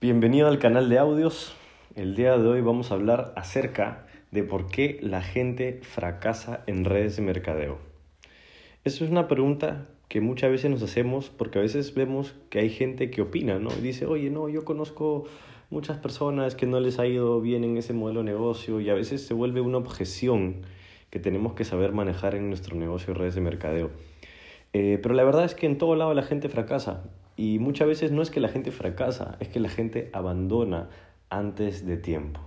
Bienvenido al canal de audios. El día de hoy vamos a hablar acerca de por qué la gente fracasa en redes de mercadeo. Eso es una pregunta que muchas veces nos hacemos porque a veces vemos que hay gente que opina, ¿no? Y dice, oye, no, yo conozco muchas personas que no les ha ido bien en ese modelo de negocio y a veces se vuelve una objeción que tenemos que saber manejar en nuestro negocio de redes de mercadeo. Eh, pero la verdad es que en todo lado la gente fracasa y muchas veces no es que la gente fracasa, es que la gente abandona antes de tiempo.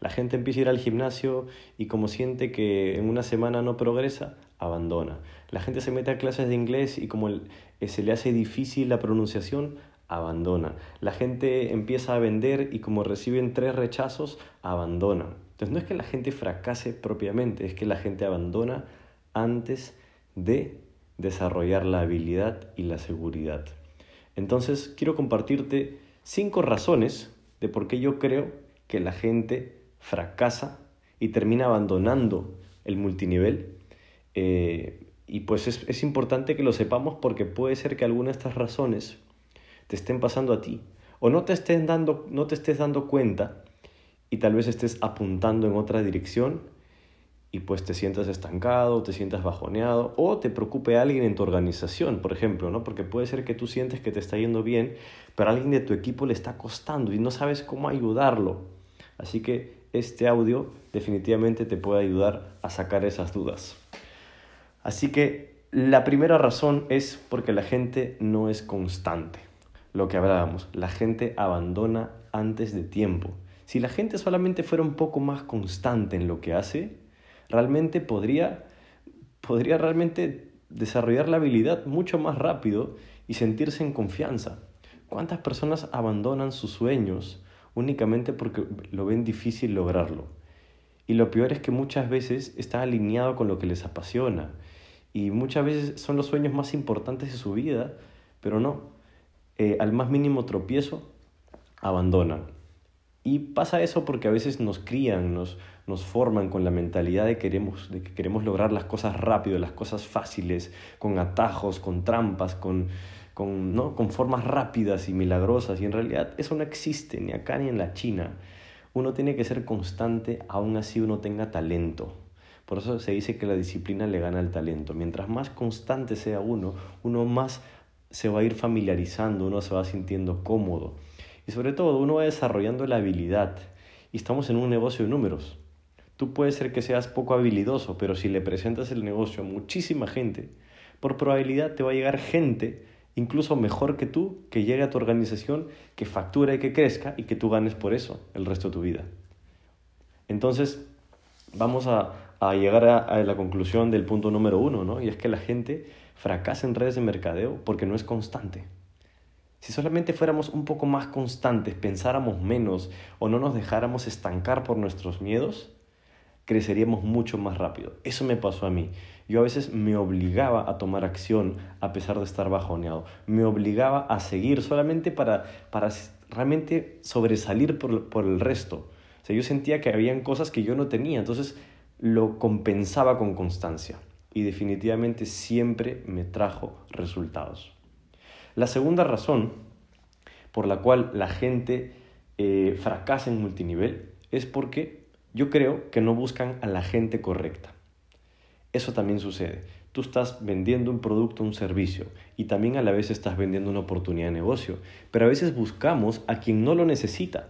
La gente empieza a ir al gimnasio y como siente que en una semana no progresa, abandona. La gente se mete a clases de inglés y como eh, se le hace difícil la pronunciación, abandona. La gente empieza a vender y como reciben tres rechazos, abandona. Entonces no es que la gente fracase propiamente, es que la gente abandona antes de desarrollar la habilidad y la seguridad. Entonces, quiero compartirte cinco razones de por qué yo creo que la gente fracasa y termina abandonando el multinivel. Eh, y pues es, es, importante que lo sepamos porque puede ser que alguna de estas razones te estén pasando a ti o no te, estés dando, no te estés dando cuenta y tal vez estés apuntando en otra dirección y pues te sientas estancado, te sientas bajoneado o te preocupe alguien en tu organización, por ejemplo, ¿no? Porque puede ser que tú sientes que te está yendo bien, pero a alguien de tu equipo le está costando y no sabes cómo ayudarlo. Así que este audio definitivamente te puede ayudar a sacar esas dudas. Así que la primera razón es porque la gente no es constante. Lo que hablábamos, la gente abandona antes de tiempo. Si la gente solamente fuera un poco más constante en lo que hace, realmente podría, podría realmente desarrollar la habilidad mucho más rápido y sentirse en confianza. ¿Cuántas personas abandonan sus sueños únicamente porque lo ven difícil lograrlo? Y lo peor es que muchas veces está alineado con lo que les apasiona. Y muchas veces son los sueños más importantes de su vida, pero no. Eh, al más mínimo tropiezo, abandonan. Y pasa eso porque a veces nos crían, nos, nos forman con la mentalidad de, queremos, de que queremos lograr las cosas rápido, las cosas fáciles, con atajos, con trampas, con, con, ¿no? con formas rápidas y milagrosas. Y en realidad eso no existe ni acá ni en la China. Uno tiene que ser constante, aún así uno tenga talento. Por eso se dice que la disciplina le gana al talento. Mientras más constante sea uno, uno más se va a ir familiarizando, uno se va sintiendo cómodo. Y sobre todo, uno va desarrollando la habilidad. Y estamos en un negocio de números. Tú puedes ser que seas poco habilidoso, pero si le presentas el negocio a muchísima gente, por probabilidad te va a llegar gente incluso mejor que tú, que llegue a tu organización, que factura y que crezca y que tú ganes por eso el resto de tu vida. Entonces, vamos a, llegar a, a, la conclusión del punto número uno, ¿no? Y es que la gente fracasa en redes de mercadeo porque no es constante. Si solamente fuéramos un poco más constantes, pensáramos menos o no nos dejáramos estancar por nuestros miedos, creceríamos mucho más rápido. Eso me pasó a mí. Yo a veces me obligaba a tomar acción a pesar de estar bajoneado. Me obligaba a seguir solamente para, para realmente sobresalir por, por el resto. O sea, yo sentía que habían cosas que yo no tenía, entonces lo compensaba con constancia y definitivamente siempre me trajo resultados. La segunda razón por la cual la gente eh, fracasa en multinivel es porque yo creo que no buscan a la gente correcta. Eso también sucede. Tú estás vendiendo un producto, un servicio y también a la vez estás vendiendo una oportunidad de negocio, pero a veces buscamos a quien no lo necesita.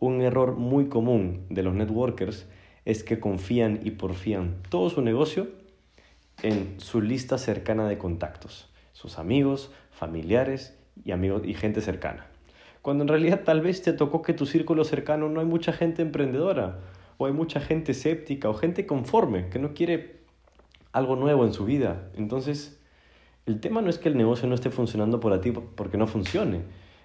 Un error muy común de los networkers es que confían y porfían todo su negocio en su lista cercana de contactos sus amigos, familiares y, amigos, y gente cercana. Cuando en realidad tal vez te tocó que tu círculo cercano no hay mucha gente emprendedora, o hay mucha gente escéptica, o gente conforme, que no quiere algo nuevo en su vida. Entonces, el tema no es que el negocio no esté funcionando por ti porque no funcione,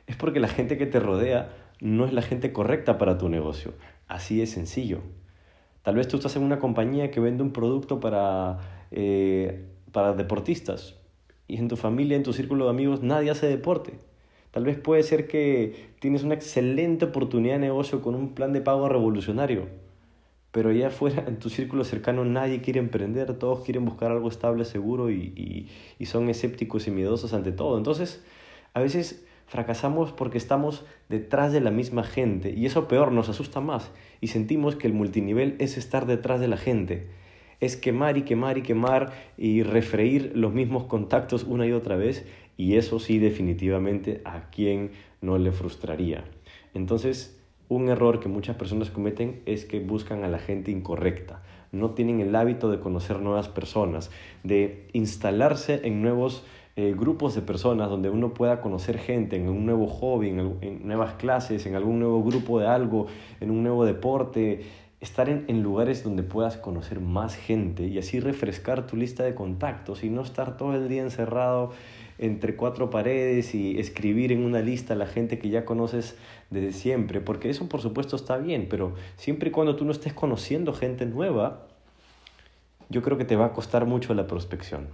es porque la gente que te rodea no es la gente correcta para tu negocio. Así es sencillo. Tal vez tú estás en una compañía que vende un producto para, eh, para deportistas, y en tu familia, en tu círculo de amigos, nadie hace deporte. Tal vez puede ser que tienes una excelente oportunidad de negocio con un plan de pago revolucionario, pero allá afuera, en tu círculo cercano, nadie quiere emprender, todos quieren buscar algo estable, seguro y, y, son escépticos y miedosos ante todo. Entonces, a veces fracasamos porque estamos detrás de la misma gente y eso peor nos asusta más y sentimos que el multinivel es estar detrás de la gente, es quemar y quemar y quemar y refreír los mismos contactos una y otra vez y eso sí definitivamente a quien no le frustraría. Entonces, un error que muchas personas cometen es que buscan a la gente incorrecta. No tienen el hábito de conocer nuevas personas, de instalarse en nuevos eh, grupos de personas donde uno pueda conocer gente en un nuevo hobby, en, nuevas clases, en algún nuevo grupo de algo, en un nuevo deporte, estar en, en, lugares donde puedas conocer más gente y así refrescar tu lista de contactos y no estar todo el día encerrado entre cuatro paredes y escribir en una lista a la gente que ya conoces desde siempre, porque eso por supuesto está bien, pero siempre y cuando tú no estés conociendo gente nueva, yo creo que te va a costar mucho la prospección.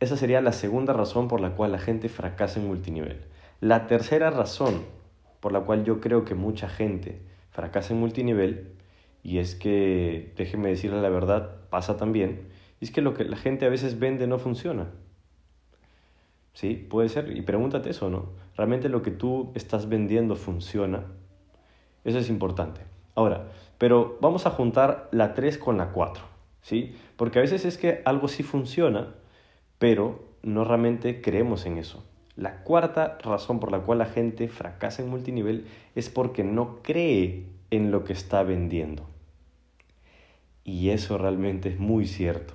Esa sería la segunda razón por la cual la gente fracasa en multinivel. La tercera razón por la cual yo creo que mucha gente fracasa en multinivel, y es que, déjeme decirle la verdad, pasa también, es que lo que la gente a veces vende no funciona. Sí, puede ser. Y pregúntate eso, ¿no? ¿Realmente lo que tú estás vendiendo funciona? Eso es importante. Ahora, pero vamos a juntar la 3 con la 4, ¿sí? Porque a veces es que algo sí funciona, pero no realmente creemos en eso. La cuarta razón por la cual la gente fracasa en multinivel es porque no cree en lo que está vendiendo. Y eso realmente es muy cierto.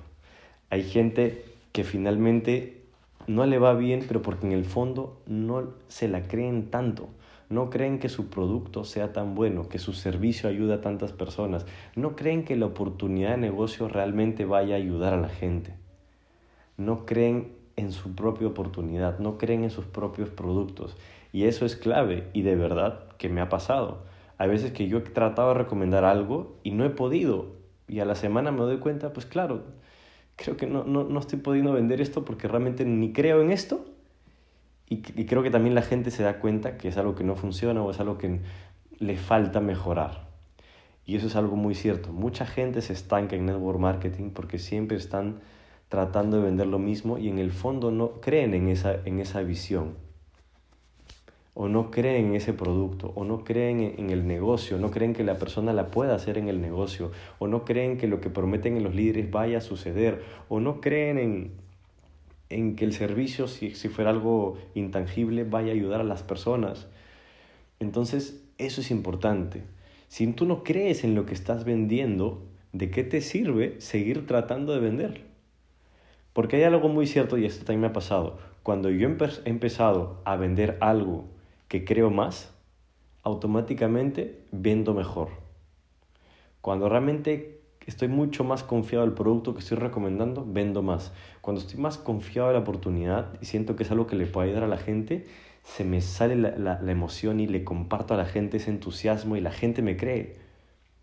Hay gente que finalmente no le va bien, pero porque en el fondo no se la creen tanto. No creen que su producto sea tan bueno, que su servicio ayuda a tantas personas. No creen que la oportunidad de negocio realmente vaya a ayudar a la gente. No creen en su propia oportunidad, no creen en sus propios productos. Y eso es clave y de verdad que me ha pasado. Hay veces que yo he tratado de recomendar algo y no he podido. Y a la semana me doy cuenta, pues claro, creo que no, no, no, estoy pudiendo vender esto porque realmente ni creo en esto. Y, y, creo que también la gente se da cuenta que es algo que no funciona o es algo que le falta mejorar. Y eso es algo muy cierto. Mucha gente se estanca en network marketing porque siempre están tratando de vender lo mismo y en el fondo no creen en esa, en esa visión o no creen en ese producto, o no creen en el negocio, no creen que la persona la pueda hacer en el negocio, o no creen que lo que prometen en los líderes vaya a suceder, o no creen en, en que el servicio, si, si fuera algo intangible, vaya a ayudar a las personas. Entonces, eso es importante. Si tú no crees en lo que estás vendiendo, ¿de qué te sirve seguir tratando de vender? Porque hay algo muy cierto, y esto también me ha pasado. Cuando yo he empezado a vender algo que creo más, automáticamente vendo mejor. Cuando realmente estoy mucho más confiado del producto que estoy recomendando, vendo más. Cuando estoy más confiado en la oportunidad y siento que es algo que le puede ayudar a la gente, se me sale la, emoción y le comparto a la gente ese entusiasmo y la gente me cree.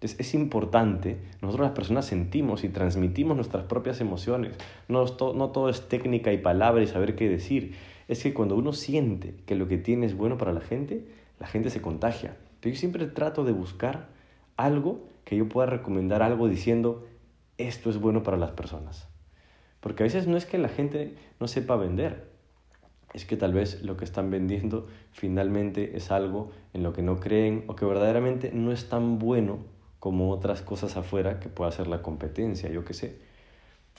Entonces es importante, nosotros las personas sentimos y transmitimos nuestras propias emociones. No, no todo es técnica y palabra y saber qué decir es que cuando uno siente que lo que tiene es bueno para la gente, la gente se contagia. yo siempre trato de buscar algo que yo pueda recomendar algo diciendo, esto es bueno para las personas. Porque a veces no es que la gente no sepa vender, es que tal vez lo que están vendiendo finalmente es algo en lo que no creen o que verdaderamente no es tan bueno como otras cosas afuera que pueda ser la competencia, yo qué sé.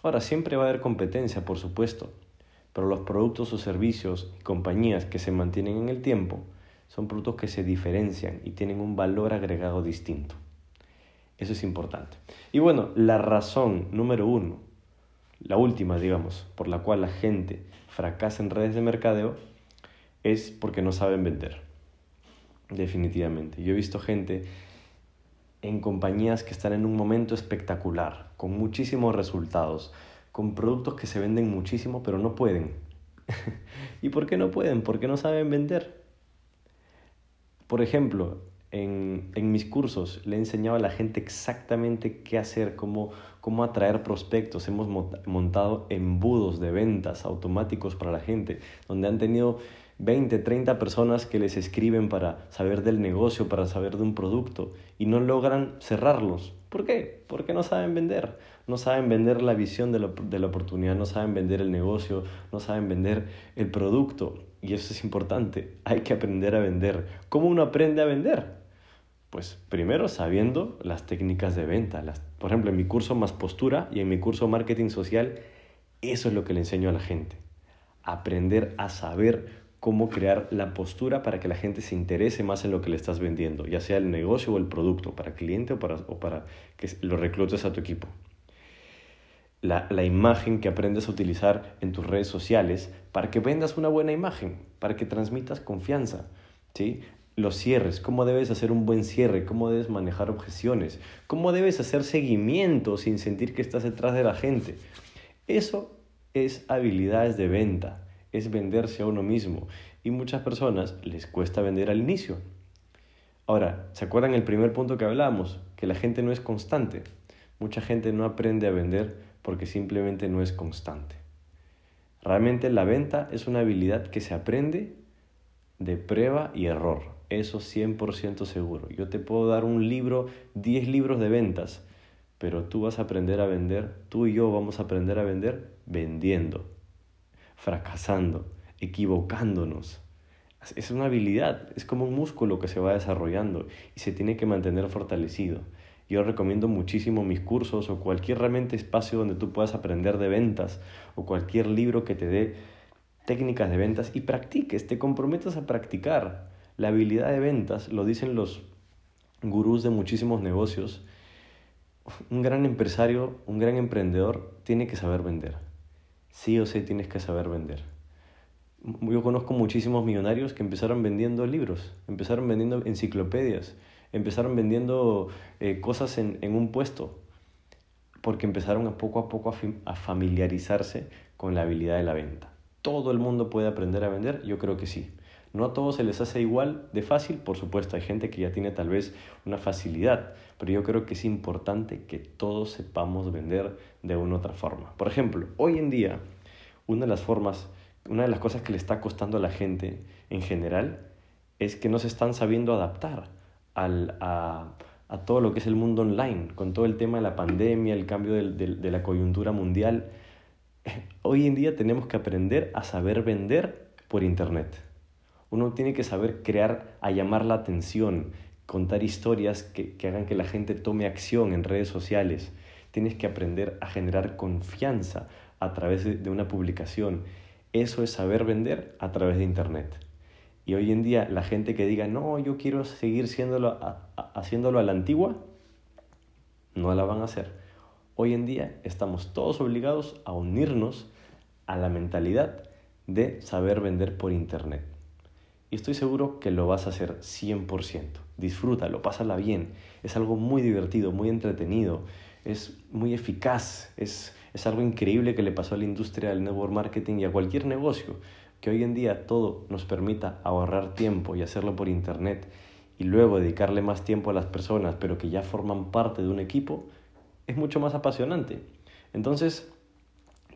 Ahora, siempre va a haber competencia, por supuesto, pero los productos o servicios y compañías que se mantienen en el tiempo son productos que se diferencian y tienen un valor agregado distinto. Eso es importante. Y bueno, la razón número uno, la última, digamos, por la cual la gente fracasa en redes de mercadeo es porque no saben vender. Definitivamente. Yo he visto gente en compañías que están en un momento espectacular, con muchísimos resultados, con productos que se venden muchísimo pero no pueden. ¿Y por qué no pueden? Porque no saben vender. Por ejemplo, en, en, mis cursos le he enseñado a la gente exactamente qué hacer, cómo, cómo atraer prospectos. Hemos montado embudos de ventas automáticos para la gente, donde han tenido 20, 30 personas que les escriben para saber del negocio, para saber de un producto y no logran cerrarlos. ¿Por qué? Porque no saben vender. No saben vender la visión de la, de la oportunidad, no saben vender el negocio, no saben vender el producto. Y eso es importante. Hay que aprender a vender. ¿Cómo uno aprende a vender? Pues primero sabiendo las técnicas de venta. Las, por ejemplo, en mi curso Más Postura y en mi curso Marketing Social, eso es lo que le enseño a la gente aprender a saber cómo crear la postura para que la gente se interese más en lo que le estás vendiendo, ya sea el negocio o el producto, para cliente o para, o que lo reclutes a tu equipo. La, la, imagen que aprendes a utilizar en tus redes sociales para que vendas una buena imagen, para que transmitas confianza. ¿sí? Los cierres, cómo debes hacer un buen cierre, cómo debes manejar objeciones, cómo debes hacer seguimiento sin sentir que estás detrás de la gente. Eso es habilidades de venta, es venderse a uno mismo. Y muchas personas les cuesta vender al inicio. Ahora, ¿se acuerdan el primer punto que hablábamos? Que la gente no es constante. Mucha gente no aprende a vender porque simplemente no es constante. Realmente la venta es una habilidad que se aprende de prueba y error. Eso 100% seguro. Yo te puedo dar un libro, 10 libros de ventas, pero tú vas a aprender a vender, tú y yo vamos a aprender a vender vendiendo, fracasando, equivocándonos. Es una habilidad, es como un músculo que se va desarrollando y se tiene que mantener fortalecido. Yo recomiendo muchísimo mis cursos o cualquier realmente espacio donde tú puedas aprender de ventas o cualquier libro que te dé técnicas de ventas y practiques, te comprometas a practicar. La habilidad de ventas, lo dicen los gurús de muchísimos negocios, un gran empresario, un gran emprendedor tiene que saber vender. Sí o sí tienes que saber vender. Yo conozco muchísimos millonarios que empezaron vendiendo libros, empezaron vendiendo enciclopedias, empezaron vendiendo eh, cosas en, en, un puesto, porque empezaron a poco a poco a, a familiarizarse con la habilidad de la venta. ¿Todo el mundo puede aprender a vender? Yo creo que sí. No a todos se les hace igual de fácil, por supuesto, hay gente que ya tiene tal vez una facilidad, pero yo creo que es importante que todos sepamos vender de una otra forma. Por ejemplo, hoy en día, una de las formas, una de las cosas que le está costando a la gente en general es que no se están sabiendo adaptar al, a, todo lo que es el mundo online, con todo el tema de la pandemia, el cambio de la coyuntura mundial. Hoy en día tenemos que aprender a saber vender por Internet. Uno tiene que saber crear, a llamar la atención, contar historias que, que hagan que la gente tome acción en redes sociales. Tienes que aprender a generar confianza a través de, una publicación. Eso es saber vender a través de Internet. Y hoy en día la gente que diga, no, yo quiero seguir siéndolo haciéndolo a la antigua, no la van a hacer. Hoy en día estamos todos obligados a unirnos a la mentalidad de saber vender por Internet. Y estoy seguro que lo vas a hacer 100%. Disfrútalo, pásala bien. Es algo muy divertido, muy entretenido, es muy eficaz, es, es algo increíble que le pasó a la industria del network marketing y a cualquier negocio, que hoy en día todo nos permita ahorrar tiempo y hacerlo por internet y luego dedicarle más tiempo a las personas, pero que ya forman parte de un equipo, es mucho más apasionante. Entonces,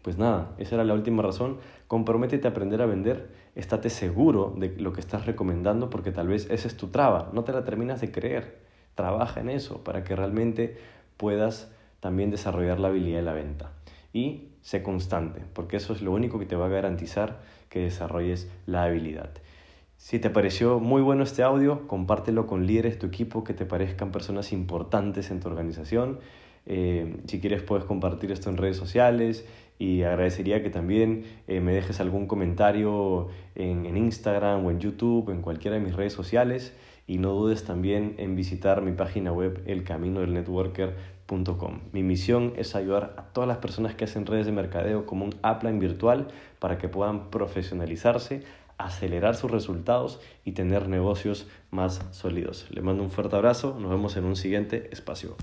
pues nada, esa era la última razón. Comprométete a aprender a vender, estate seguro de lo que estás recomendando porque tal vez esa es tu traba, no te la terminas de creer. Trabaja en eso para que realmente puedas también desarrollar la habilidad de la venta. Y sé constante, porque eso es lo único que te va a garantizar que desarrolles la habilidad. Si te pareció muy bueno este audio, compártelo con líderes de tu equipo que te parezcan personas importantes en tu organización. Eh, si quieres puedes compartir esto en redes sociales y agradecería que también eh, me dejes algún comentario en, en, Instagram o en YouTube, en cualquiera de mis redes sociales y no dudes también en visitar mi página web elcaminodelnetworker.com. Mi misión es ayudar a todas las personas que hacen redes de mercadeo como un upline virtual para que puedan profesionalizarse, acelerar sus resultados y tener negocios más sólidos. Le mando un fuerte abrazo, nos vemos en un siguiente espacio.